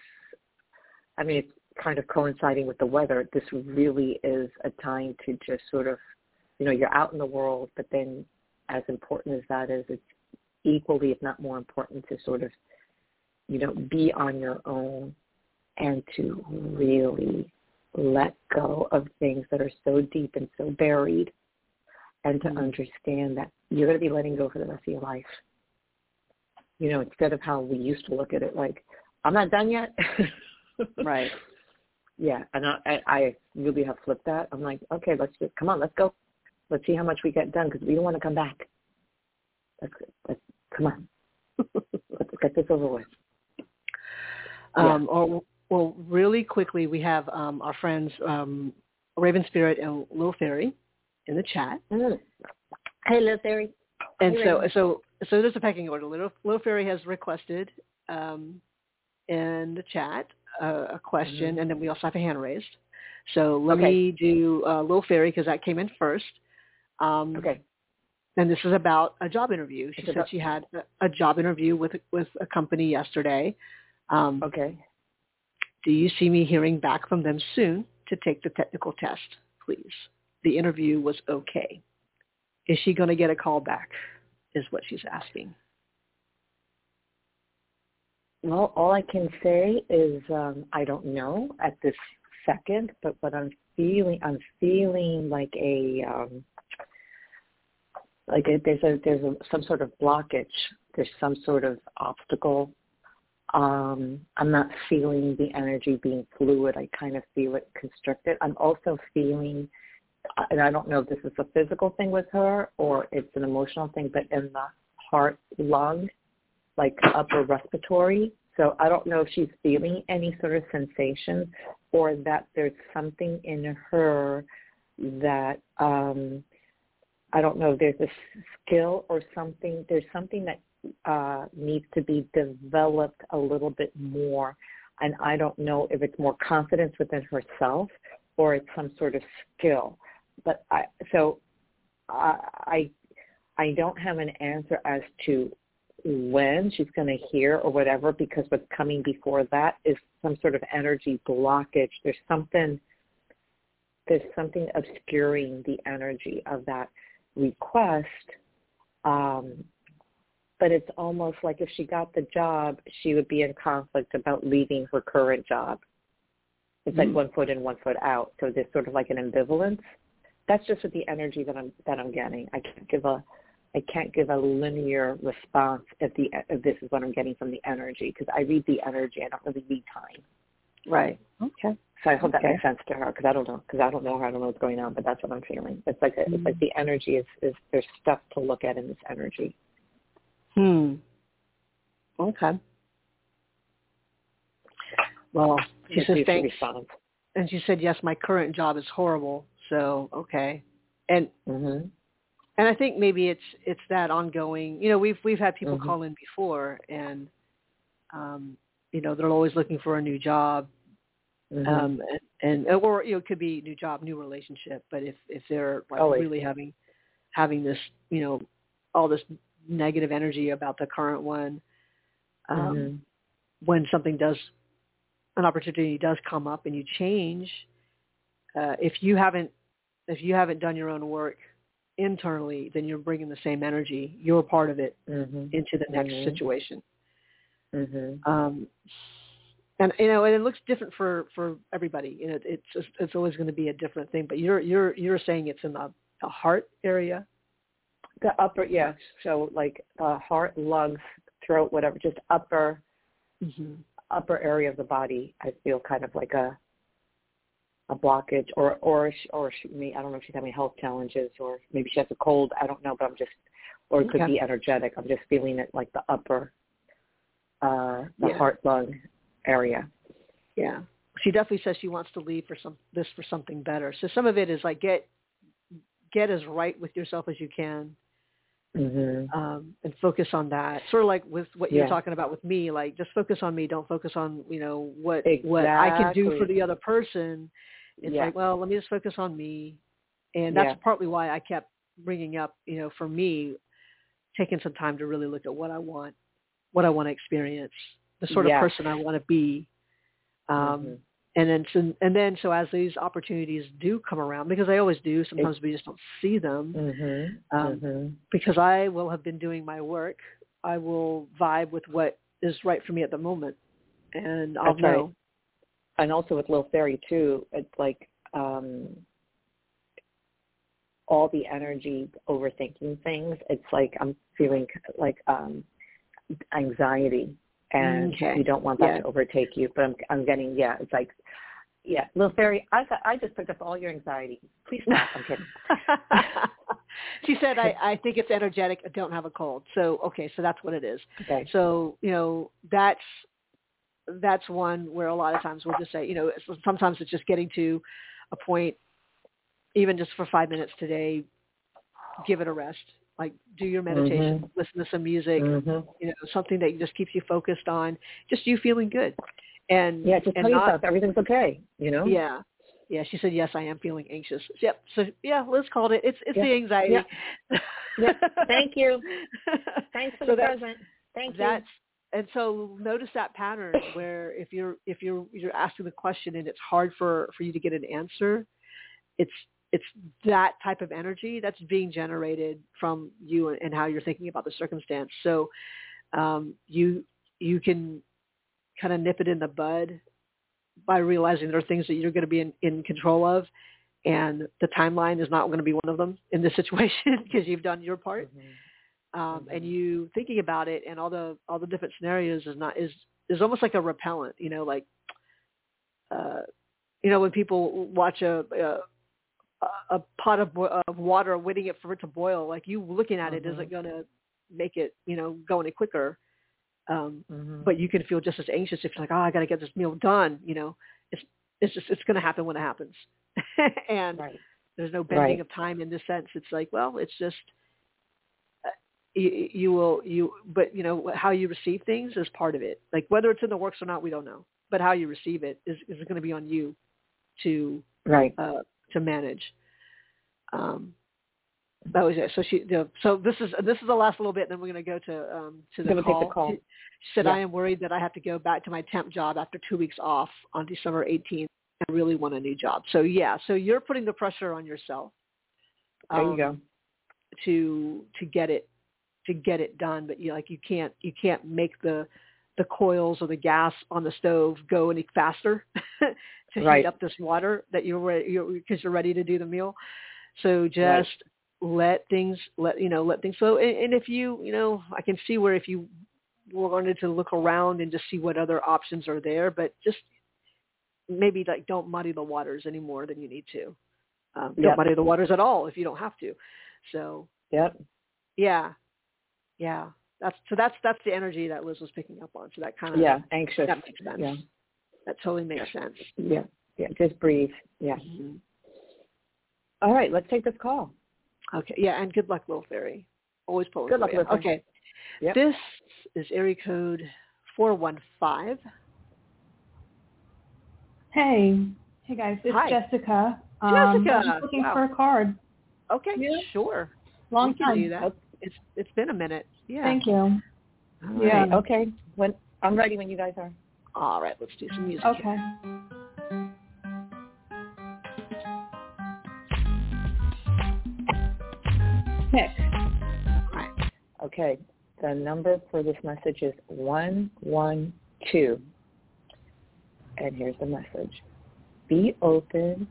I mean, it's kind of coinciding with the weather. This really is a time to just sort of, you know, you're out in the world, but then as important as that is, it's equally, if not more important, to sort of, you know, be on your own and to really let go of things that are so deep and so buried and to Mhm. understand that you're going to be letting go for the rest of your life. You know, instead of how we used to look at it like, I'm not done yet. Right. Yeah, and I, I I really have flipped that. I'm like, okay, let's just come on, let's go. Let's see how much we get done because we don't want to come back. Let's let's come on. let's get this over with. Yeah. Um, or, well, really quickly, we have um, our friends um, Raven Spirit and Lil Fairy in the chat. Mm. Hey, Lil Fairy. And Hey, so, Raven. so, so there's a pecking order. Lil, Little Fairy has requested um, in the chat uh, a question, Mhm. and then we also have a hand raised. So let Okay. me do uh, Little Fairy because that came in first. Um, Okay. And this is about a job interview. She It's said about- she had a, a job interview with with a company yesterday. Um, Okay. Do you see me hearing back from them soon to take the technical test, please? The interview was okay. Is she going to get a call back? Is what she's asking. Well, all I can say is um, I don't know at this second, but what I'm feeling, I'm feeling like a um, like a, there's a there's a, some sort of blockage. There's some sort of obstacle. Um, I'm not feeling the energy being fluid. I kind of feel it constricted. I'm also feeling, and I don't know if this is a physical thing with her or it's an emotional thing, but in the heart lung like upper respiratory. So I don't know if she's feeling any sort of sensation or that there's something in her that um I don't know, if there's a skill or something, there's something that uh, needs to be developed a little bit more. And I don't know if it's more confidence within herself or it's some sort of skill. But I, so I, I, I don't have an answer as to when she's going to hear or whatever because what's coming before that is some sort of energy blockage. There's something there's something obscuring the energy of that request. Um, but it's almost like if she got the job, she would be in conflict about leaving her current job. It's mm-hmm. like one foot in, one foot out. So there's sort of like an ambivalence. That's just with the energy that I'm that I'm getting. I can't give a I can't give a linear response if the if this is what I'm getting from the energy because I read the energy. I don't really read time. Right. Okay. So I hope okay. that makes sense to her because I don't know because I don't know her. I don't know what's going on, but that's what I'm feeling. It's like a, mm-hmm. it's like the energy is is there's stuff to look at in this energy. Hmm. Okay. Well, she says thanks. And she said, yes, my current job is horrible. So okay. And mm-hmm and I think maybe it's it's that ongoing. You know, we've we've had people mm-hmm. call in before, and um, you know they're always looking for a new job, mm-hmm. um, and, and or you know it could be new job, new relationship. But if if they're like always. really having having this you know all this negative energy about the current one, um, mm-hmm. when something does an opportunity does come up and you change, uh, if you haven't if you haven't done your own work internally, then you're bringing the same energy. You're part of it mm-hmm. into the next mm-hmm. situation. Mm-hmm. Um, and you know, and it looks different for for everybody. You know, it's just, it's always going to be a different thing. But you're you're you're saying it's in the, the heart area. The upper, yeah. So like uh, heart, lungs, throat, whatever, just upper mm-hmm. upper area of the body. I feel kind of like a a blockage or or or she may I don't know if she's having health challenges or maybe she has a cold. I don't know, but I'm just or it could okay. be energetic. I'm just feeling it like the upper uh the yeah. heart lung area. Yeah. She definitely says she wants to leave for some this for something better. So some of it is like get get as right with yourself as you can. Mm-hmm. Um, and focus on that. Sort of like with what yeah. you're talking about with me, like just focus on me. Don't focus on you know what exactly. what I can do for the other person it's yeah. like, well, let me just focus on me. And that's yeah. partly why I kept bringing up, you know, for me, taking some time to really look at what I want, what I want to experience, the sort yeah. of person I want to be. Um, mm-hmm. And then, so, and then, so as these opportunities do come around, because I always do, sometimes we just don't see them. Mm-hmm. Um, mm-hmm. Because I will have been doing my work, I will vibe with what is right for me at the moment, and I'll That's know. Right and also with Lil Fairy too, it's like um all the energy overthinking things. It's like I'm feeling like um anxiety and mm, okay. you don't want that yeah. to overtake you. But I'm I'm getting yeah, it's like yeah, Lil Fairy, I got, I just picked up all your anxiety. Please stop. I'm kidding. she said, I, I think it's energetic. I don't have a cold. So, okay, so that's what it is. Okay. So, you know, that's that's one where a lot of times we'll just say, you know, sometimes it's just getting to a point, even just for five minutes today, give it a rest. Like do your meditation, mm-hmm. listen to some music, mm-hmm. you know, something that just keeps you focused on just you feeling good. And yeah, just and tell not, yourself everything's okay. You know. Yeah, yeah. She said, yes, I am feeling anxious. Yep. So yeah, Liz called it. It's it's yeah. the anxiety. Yeah. yeah. Thank you. Thanks for so the present. Thank you. That's and so notice that pattern where if you're if you're you're asking the question and it's hard for for you to get an answer it's it's that type of energy that's being generated from you and how you're thinking about the circumstance so um, you you can kind of nip it in the bud by realizing there are things that you're going to be in, in control of and the timeline is not going to be one of them in this situation because you've done your part. Mm-hmm. Um, mm-hmm. and you thinking about it and all the all the different scenarios is not is is almost like a repellent, you know, like uh you know when people watch a, a a pot of, of water, waiting it for it to boil. Like you looking at it mm-hmm. isn't going to make it, you know, go any quicker. Um, mm-hmm. But you can feel just as anxious if you're like, oh, I got to get this meal done. You know, it's it's just it's going to happen when it happens, and right. there's no bending right. of time in this sense. It's like, well, it's just uh, you, you will you, but you know how you receive things is part of it. Like whether it's in the works or not, we don't know. But how you receive it is is going to be on you to right. Uh, to manage. Um, that was it. So she, you know, so this is this is the last little bit. And then we're going to go to um, to the call. The call. She, she said, yeah. "I am worried that I have to go back to my temp job after two weeks off on December 18th. I really want a new job." So yeah, so you're putting the pressure on yourself. There um, you go. To to get it to get it done, but you like you can't you can't make the the coils or the gas on the stove go any faster to right. heat up this water that you're ready because you're, you're ready to do the meal. So just right. let things let you know let things flow. And, and if you you know I can see where if you wanted to look around and just see what other options are there, but just maybe like don't muddy the waters any more than you need to. Um, yep. Don't muddy the waters at all if you don't have to. So yep. yeah, yeah. That's so that's that's the energy that Liz was picking up on. So that kind of yeah anxious. That makes sense. Yeah. That totally makes sense. Yeah. Yeah. Just breathe. Yeah. Mm-hmm. All right. Let's take this call. Okay. Yeah. And good luck, Little Fairy. Always pulling. Good luck, Little Fairy. Okay. Yep. This is area code 415. Hey. Hey, guys. It's Hi. Jessica. Um, Jessica. I'm looking wow. for a card. Okay. Yeah. Sure. Long we time. do that. It's it's been a minute. Yeah. Thank you. All yeah. Right. Okay. When I'm ready when you guys are. All right, let's do some music. Okay. Pick. Right. Okay. The number for this message is 112. And here's the message. Be open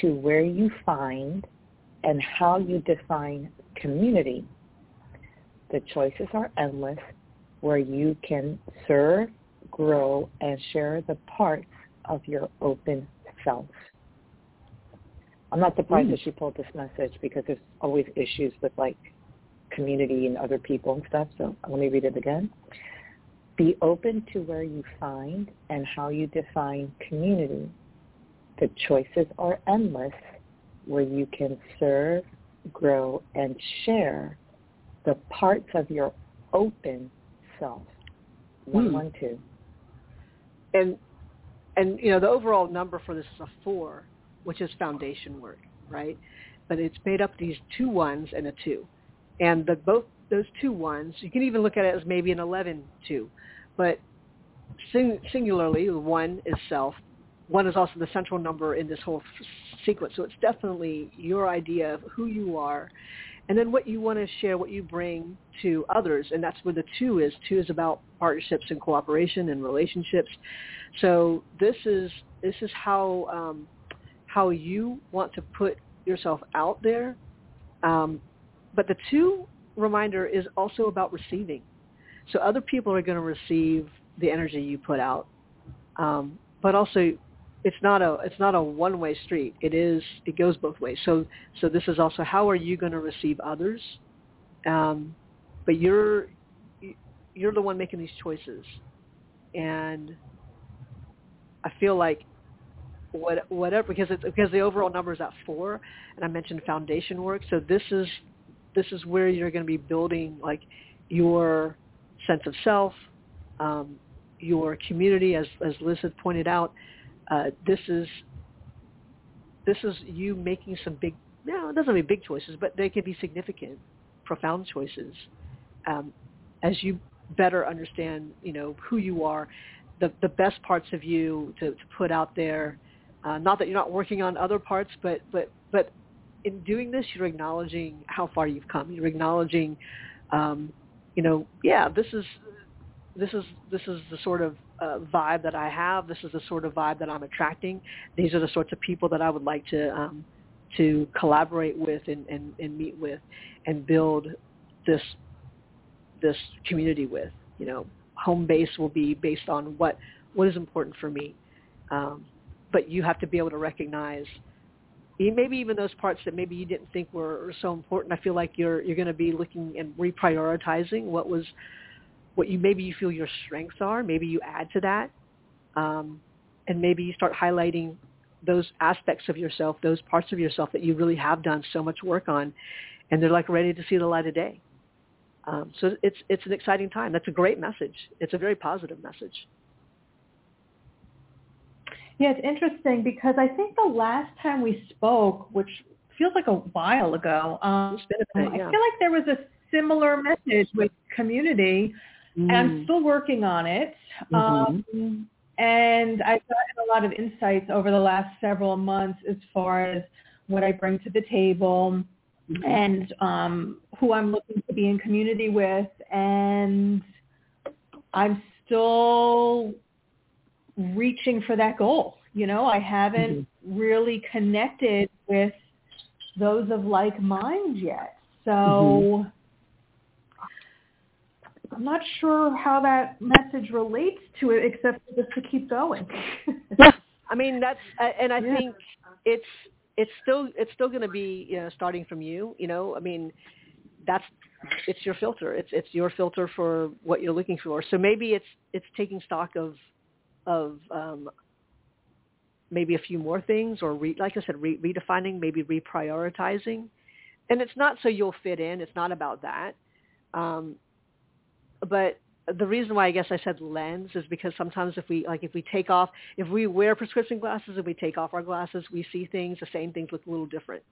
to where you find and how you define community. The choices are endless where you can serve, grow, and share the parts of your open self. I'm not surprised mm. that she pulled this message because there's always issues with like community and other people and stuff. So let me read it again. Be open to where you find and how you define community. The choices are endless where you can serve, grow, and share the parts of your open self. One, mm. one, two and and you know the overall number for this is a four, which is foundation work, right? But it's made up these two ones and a two, and the both those two ones you can even look at it as maybe an eleven two, but sing, singularly the one is self. One is also the central number in this whole sequence, so it's definitely your idea of who you are and then what you want to share, what you bring to others, and that's where the two is. Two is about partnerships and cooperation and relationships. So this is this is how um, how you want to put yourself out there. Um, but the two reminder is also about receiving. So other people are going to receive the energy you put out, um, but also it's not a it's not a one way street. It is it goes both ways. So so this is also how are you going to receive others, um, but you're you're the one making these choices, and I feel like what whatever because it's because the overall number is at four, and I mentioned foundation work. So this is this is where you're going to be building like your sense of self, um, your community, as as Liz had pointed out uh, this is this is you making some big no, it doesn't mean big choices, but they can be significant, profound choices um, as you better understand, you know, who you are, the the best parts of you to, to put out there. Uh, not that you're not working on other parts, but but but in doing this, you're acknowledging how far you've come. You're acknowledging, um, you know, yeah, this is this is this is the sort of uh, vibe that I have. This is the sort of vibe that I'm attracting. These are the sorts of people that I would like to um, to collaborate with and, and, and meet with and build this this community with. You know, home base will be based on what what is important for me. Um, but you have to be able to recognize maybe even those parts that maybe you didn't think were so important. I feel like you're you're going to be looking and reprioritizing what was what you maybe you feel your strengths are. Maybe you add to that, um, and maybe you start highlighting those aspects of yourself, those parts of yourself that you really have done so much work on, and they're like ready to see the light of day. Um, so it's it's an exciting time. That's a great message. It's a very positive message. Yeah, it's interesting because I think the last time we spoke, which feels like a while ago, um, bit, yeah. I feel like there was a similar message with community, mm. and I'm still working on it. Mm-hmm. Um, and I've gotten a lot of insights over the last several months as far as what I bring to the table mm-hmm. and um, who I'm looking to be in community with. And I'm still reaching for that goal. You know, I haven't mm-hmm. really connected with those of like mind yet. So mm-hmm. I'm not sure how that message relates to it, except just to keep going. yeah, I mean that's, uh, and I yeah. think it's it's still it's still going to be you know starting from you. You know, I mean that's it's your filter. It's it's your filter for what you're looking for. So maybe it's it's taking stock of of um, maybe a few more things, or re, like I said, re, redefining, maybe reprioritizing. And it's not so you'll fit in. It's not about that. Um, but the reason why I guess I said lens is because sometimes if we like if we take off if we wear prescription glasses and we take off our glasses, we see things the same things look a little different.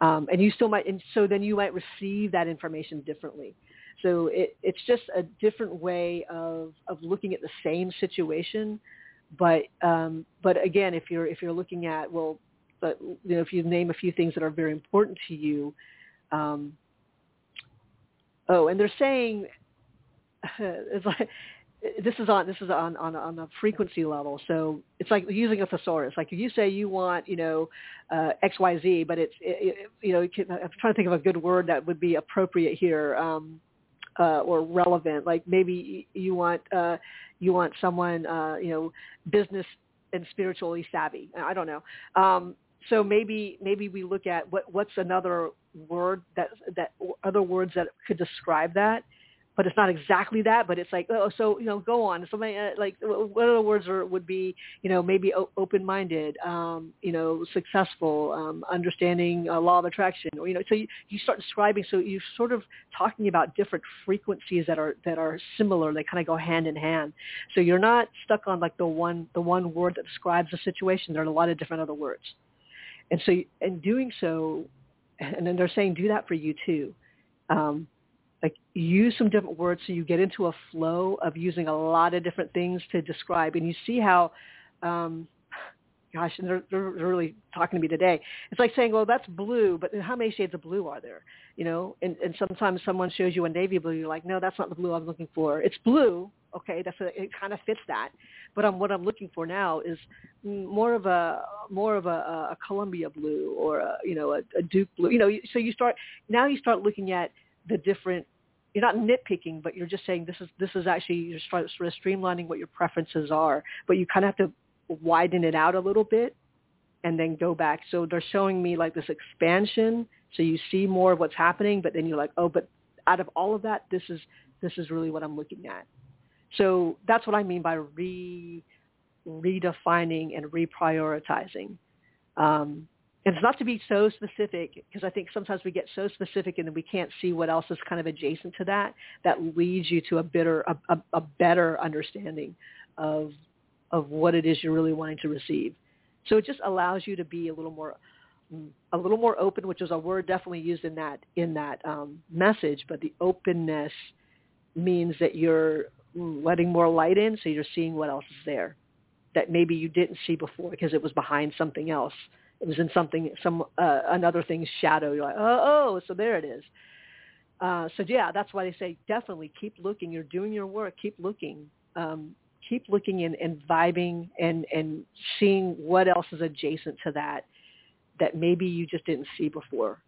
Um, and you still might and so then you might receive that information differently. So it, it's just a different way of, of looking at the same situation. But um, but again, if you're if you're looking at well, but you know, if you name a few things that are very important to you, um, oh, and they're saying it's like this is on this is on on on a frequency level. So it's like using a thesaurus. Like if you say you want you know uh, X Y Z, but it's it, it, you know I'm trying to think of a good word that would be appropriate here. Um, uh, or relevant. Like maybe you want uh, you want someone uh, you know business and spiritually savvy. I don't know. Um, so maybe maybe we look at what what's another word that that other words that could describe that but it's not exactly that. But it's like, oh, so you know, go on. Something uh, like what other words are, would be, you know, maybe o- open-minded, um, you know, successful, um, understanding uh, law of attraction, or you know, so you, you start describing. So you're sort of talking about different frequencies that are that are similar. They kind of go hand in hand. So you're not stuck on like the one the one word that describes the situation. There are a lot of different other words, and so in doing so, and then they're saying do that for you too. Um, like use some different words so you get into a flow of using a lot of different things to describe. And you see how um gosh and they're, they're really talking to me today. It's like saying well that's blue but how many shades of blue are there? You know and and sometimes someone shows you a navy blue you're like no that's not the blue i'm looking for. It's blue okay that's a, it kind of fits that. But um, what i'm looking for now is more of a more of a, a columbia blue or a, you know a, a duke blue. You know so you start now you start looking at the different you're not nitpicking, but you're just saying this is this is actually you're sort of streamlining what your preferences are, but you kind of have to widen it out a little bit and then go back. So they're showing me like this expansion, so you see more of what's happening, but then you're like, oh, but out of all of that, this is this is really what I'm looking at. So that's what I mean by re redefining and reprioritizing. Um, and it's not to be so specific because I think sometimes we get so specific and then we can't see what else is kind of adjacent to that that leads you to a better a, a, a better understanding of of what it is you're really wanting to receive. So it just allows you to be a little more a little more open, which is a word definitely used in that in that um, message. But the openness means that you're letting more light in, so you're seeing what else is there that maybe you didn't see before because it was behind something else it was in something, some uh, another thing's shadow. You're like, oh, oh, so there it is. Uh, so yeah, that's why they say definitely keep looking. You're doing your work. Keep looking. Um, keep looking and, and vibing and and seeing what else is adjacent to that that maybe you just didn't see before.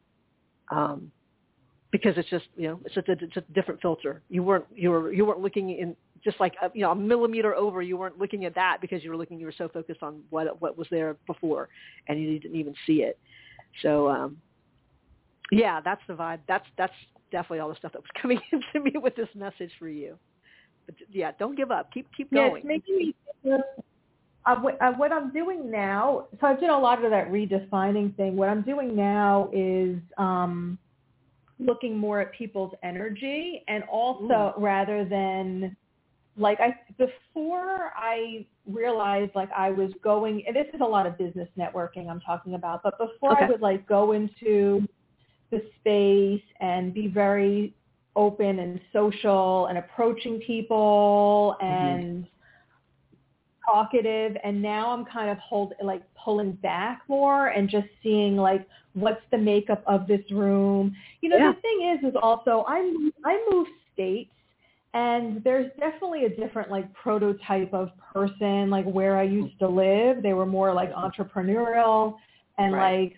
Um, because it's just you know it's just a, it's a different filter. You weren't you were you weren't looking in just like a, you know a millimeter over. You weren't looking at that because you were looking. You were so focused on what what was there before, and you didn't even see it. So um, yeah, that's the vibe. That's that's definitely all the stuff that was coming into me with this message for you. But yeah, don't give up. Keep keep going. Yes, making me uh, what, uh, what I'm doing now, so I've done a lot of that redefining thing. What I'm doing now is um, looking more at people's energy and also Ooh. rather than like I before I realized like I was going and this is a lot of business networking I'm talking about, but before okay. I would like go into the space and be very open and social and approaching people mm-hmm. and mm-hmm talkative and now I'm kind of hold like pulling back more and just seeing like what's the makeup of this room. You know, yeah. the thing is is also I I move states and there's definitely a different like prototype of person like where I used to live. They were more like entrepreneurial and right. like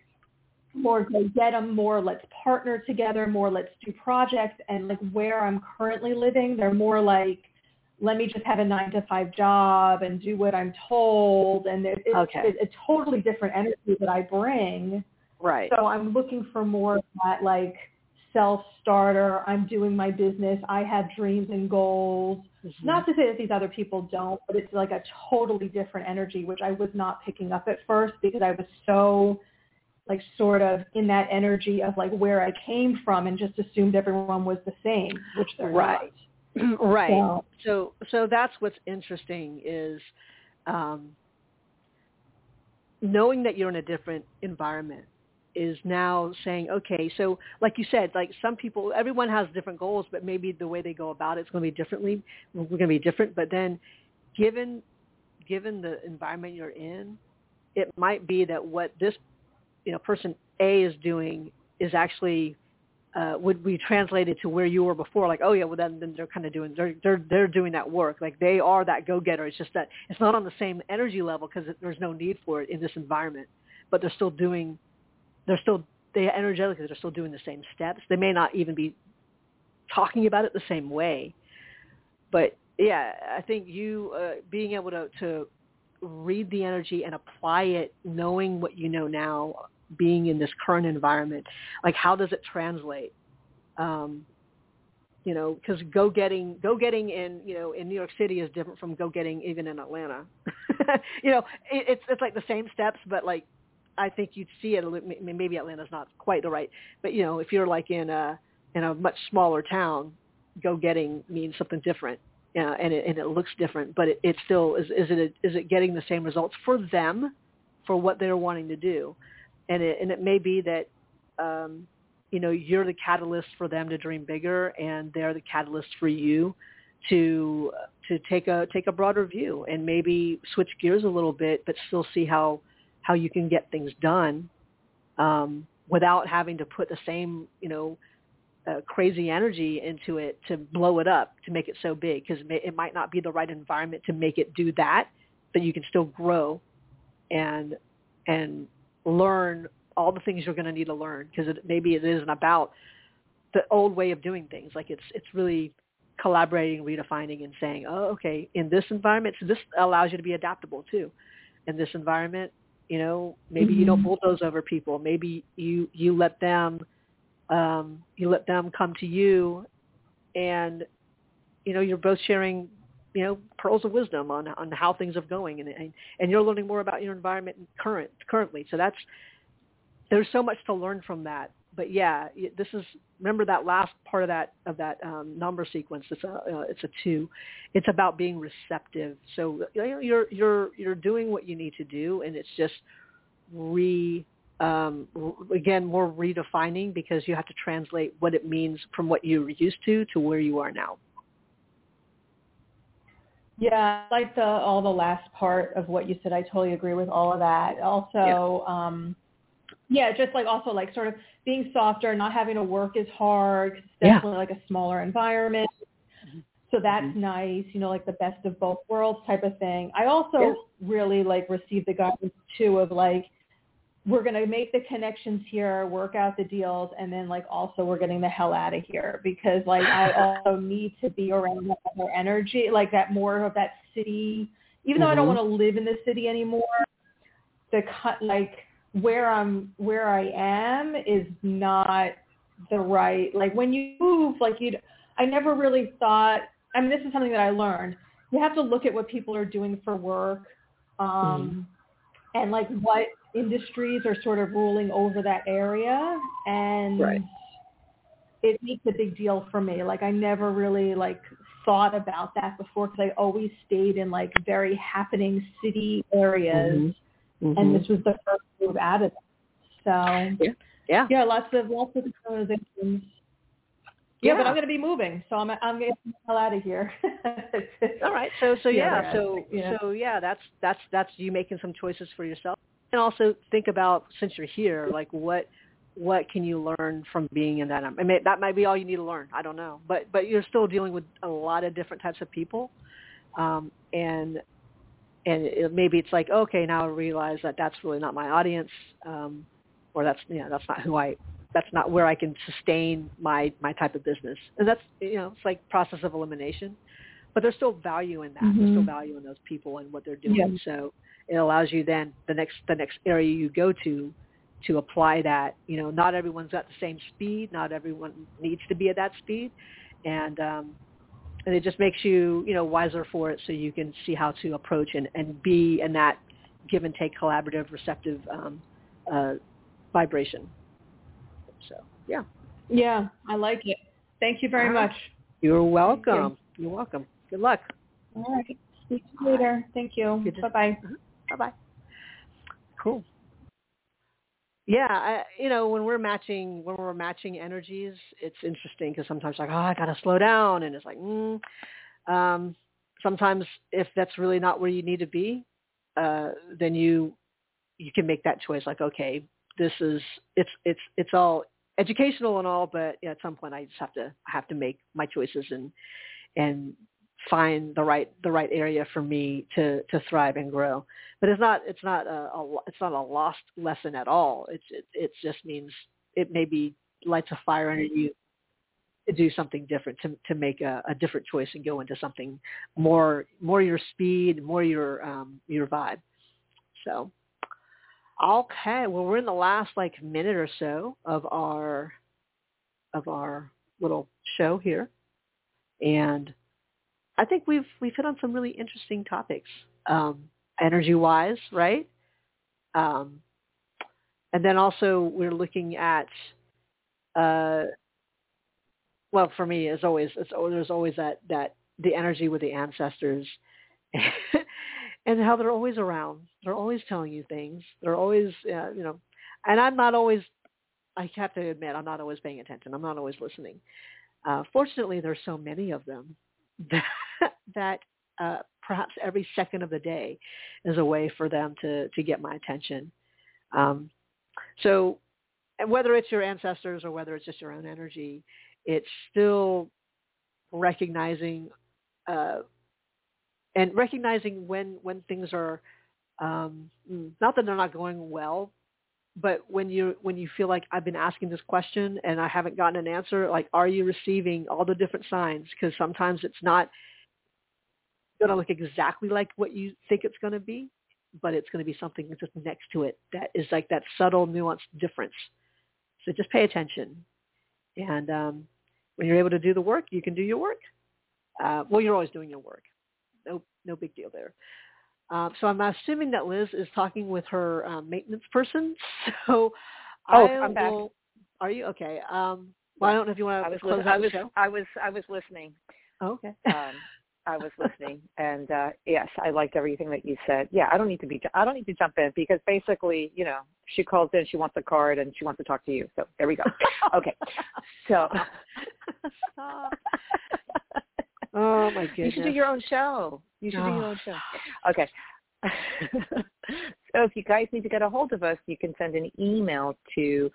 more go get them more let's partner together more let's do projects and like where i'm currently living they're more like let me just have a nine to five job and do what I'm told. And it, it's, okay. it's a totally different energy that I bring. Right. So I'm looking for more of that like self-starter. I'm doing my business. I have dreams and goals. Mm-hmm. Not to say that these other people don't, but it's like a totally different energy, which I was not picking up at first because I was so like sort of in that energy of like where I came from and just assumed everyone was the same, which they're right. not. right. So, so so that's what's interesting is um, knowing that you're in a different environment is now saying, okay, so like you said, like some people, everyone has different goals, but maybe the way they go about it is going to be differently. We're going to be different. But then, given given the environment you're in, it might be that what this you know person A is doing is actually uh, would be translated to where you were before, like, oh yeah, well then, then they're kind of doing they're they're they're doing that work, like they are that go getter. It's just that it's not on the same energy level because there's no need for it in this environment, but they're still doing, they're still they energetically they're still doing the same steps. They may not even be talking about it the same way, but yeah, I think you uh, being able to to read the energy and apply it, knowing what you know now being in this current environment like how does it translate? Um you know because go getting go getting in you know in new york city is different from go getting even in atlanta. You know it, it's it's like the same steps but like i think you'd see it maybe atlanta's not quite the right but you know if you're like in a in a much smaller town go getting means something different uh, and it and it looks different but it, it still is is it is it getting the same results for them for what they're wanting to do? And it and it may be that um, you know you're the catalyst for them to dream bigger, and they're the catalyst for you to to take a take a broader view and maybe switch gears a little bit, but still see how how you can get things done um, without having to put the same you know uh, crazy energy into it to blow it up to make it so big because it, might not be the right environment to make it do that, but you can still grow and and learn all the things you're going to need to learn because maybe it isn't about the old way of doing things. Like it's it's really collaborating, redefining, and saying, oh, okay, in this environment, so this allows you to be adaptable too. In this environment, you know, maybe mm-hmm. you don't mm-hmm. bulldoze over people. Maybe you you let them um, you let them come to you, and you know you're both sharing you know pearls of wisdom on on how things are going and and, and you're learning more about your environment current currently so that's there's so much to learn from that but yeah this is remember that last part of that of that um, number sequence it's a uh, it's a two it's about being receptive so you know, you're you're you're doing what you need to do and it's just re um, again more redefining because you have to translate what it means from what you're used to to where you are now yeah, like the all the last part of what you said. I totally agree with all of that. Also, yeah. um yeah, just like also like sort of being softer, not having to work as hard. It's definitely yeah. like a smaller environment. So that's mm-hmm. nice, you know, like the best of both worlds type of thing. I also yeah. really like received the guidance too of like, we're going to make the connections here, work out the deals, and then like also we're getting the hell out of here because like I also need to be around that more energy, like that more of that city. Even mm-hmm. though I don't mm-hmm. want to live in the city anymore, the cut like where I'm where I am is not the right like when you move like you I never really thought I mean this is something that I learned you have to look at what people are doing for work um mm-hmm. and like what industries are sort of ruling over that area and right. it makes a big deal for me like I never really like thought about that before because I always stayed in like very happening city areas mm-hmm mm-hmm. and this was the first move out of it. So yeah, yeah, yeah lots of lots of organizations. Yeah, yeah, but I'm going to be moving, so I'm I'm getting the hell out of here. All right, so so yeah, yeah so yeah. so yeah, that's that's that's you making some choices for yourself, and also think about since you're here, like what what can you learn from being in that? I mean, that might be all you need to learn. I don't know, but but you're still dealing with a lot of different types of people, um, and and it, maybe it's like okay now I realize that that's really not my audience um, or that's you know that's not who I that's not where I can sustain my my type of business. And that's you know it's like process of elimination. But there's still value in that. Mm-hmm. there's still value in those people and what they're doing. Yeah. so it allows you then the next the next area you go to to apply that. You know not everyone's at the same speed. Not everyone needs to be at that speed. And um, and it just makes you you know wiser for it so you can see how to approach and, and be in that give and take collaborative receptive um, uh, vibration. So yeah. Yeah i like it. Thank you very much. You're welcome you. you're welcome. Good luck. All right. See you later. Thank you. Bye bye uh-huh. bye bye cool yeah, I, you know, when we're matching when we're matching energies, it's interesting because sometimes like, oh, I gotta slow down, and it's like, mm. um, sometimes if that's really not where you need to be, uh, then you you can make that choice. Like, okay, this is it's it's it's all educational and all, but at some point I just have to have to make my choices and and find the right the right area for me to to thrive and grow. But it's not it's not a, a it's not a lost lesson at all. It's it, it just means it maybe lights a fire under you to do something different to to make a, a different choice and go into something more more your speed, more your um your vibe. So okay, well we're in the last like minute or so of our of our little show here. And I think we've we've hit on some really interesting topics, um, energy wise, right? Um, and then also we're looking at, uh, well, for me, as always, it's, there's always that that the energy with the ancestors, and how they're always around. They're always telling you things. They're always, uh, you know, and I'm not always. I have to admit, I'm not always paying attention. I'm not always listening. Uh, fortunately, there's so many of them that, that uh, perhaps every second of the day is a way for them to, to get my attention. Um, so whether it's your ancestors or whether it's just your own energy, it's still recognizing uh, and recognizing when when things are um, not that they're not going well, but when you when you feel like I've been asking this question and I haven't gotten an answer, like are you receiving all the different signs? Because sometimes it's not going to look exactly like what you think it's going to be, but it's going to be something just next to it that is like that subtle, nuanced difference. So just pay attention, and um, when you're able to do the work, you can do your work. Uh, well, you're always doing your work. No, no big deal there. Uh, so I'm assuming that Liz is talking with her um, maintenance person. So oh, I I'm back. Are you okay? Um, well, I don't know if you want to I was, close I was, the show. I was, I was listening. Oh, okay. um, I was listening, and uh, yes, I liked everything that you said. Yeah, I don't need to be, I don't need to jump in because basically, you know, she calls in, she wants a card, and she wants to talk to you. So there we go. Okay, so. oh my goodness! You should do your own show. You should oh. do your own show. Okay. so if you guys need to get a hold of us, you can send an email to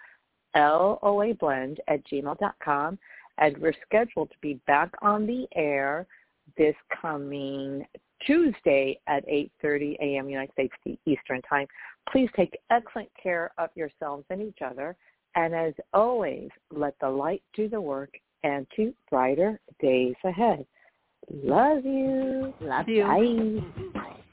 loablend at gmail dot com, and we're scheduled to be back on the air this coming Tuesday at 8.30 a.m. United States Eastern Time. Please take excellent care of yourselves and each other. And as always, let the light do the work and to brighter days ahead. Love you. Love you. Bye.